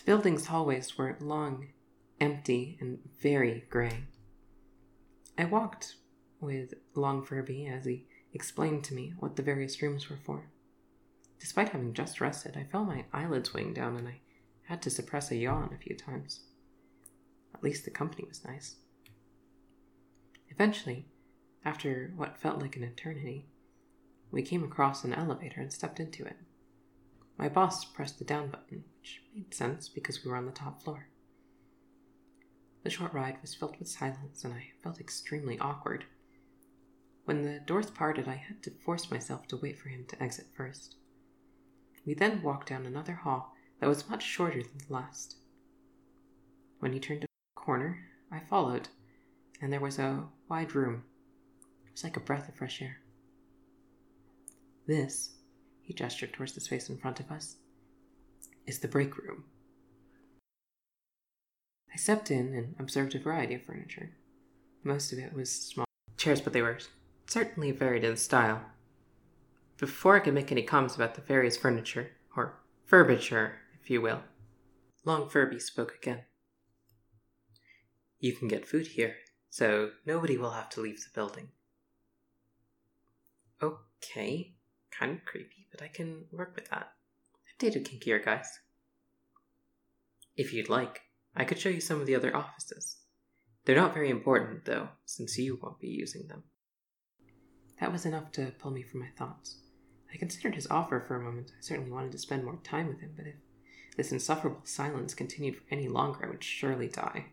The building's hallways were long, empty, and very gray. I walked with Long Furby as he explained to me what the various rooms were for. Despite having just rested, I felt my eyelids weighing down and I had to suppress a yawn a few times. At least the company was nice. Eventually, after what felt like an eternity, we came across an elevator and stepped into it. My boss pressed the down button, which made sense because we were on the top floor. The short ride was filled with silence, and I felt extremely awkward. When the doors parted, I had to force myself to wait for him to exit first. We then walked down another hall that was much shorter than the last. When he turned a corner, I followed, and there was a wide room. It was like a breath of fresh air. This, he gestured towards the space in front of us, is the break room. I stepped in and observed a variety of furniture. Most of it was small chairs, but they were certainly varied in style. Before I could make any comments about the various furniture, or furbiture, if you will, Long Furby spoke again. You can get food here, so nobody will have to leave the building. Okay, kind of creepy, but I can work with that. I've dated kinkier guys. If you'd like, I could show you some of the other offices. They're not very important, though, since you won't be using them. That was enough to pull me from my thoughts. I considered his offer for a moment. I certainly wanted to spend more time with him, but if this insufferable silence continued for any longer, I would surely die.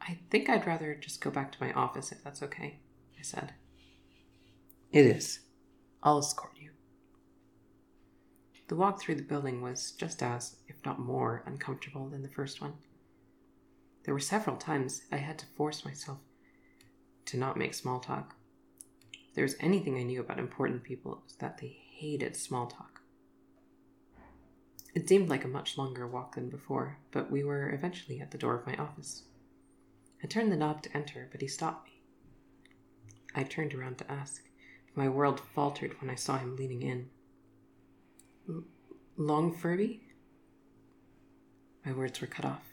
I think I'd rather just go back to my office if that's okay, I said. It is. I'll escort you. The walk through the building was just as, if not more, uncomfortable than the first one. There were several times I had to force myself to not make small talk. If there was anything I knew about important people, it was that they hated small talk. It seemed like a much longer walk than before, but we were eventually at the door of my office. I turned the knob to enter, but he stopped me. I turned around to ask. My world faltered when I saw him leaning in. Long Furby? My words were cut off.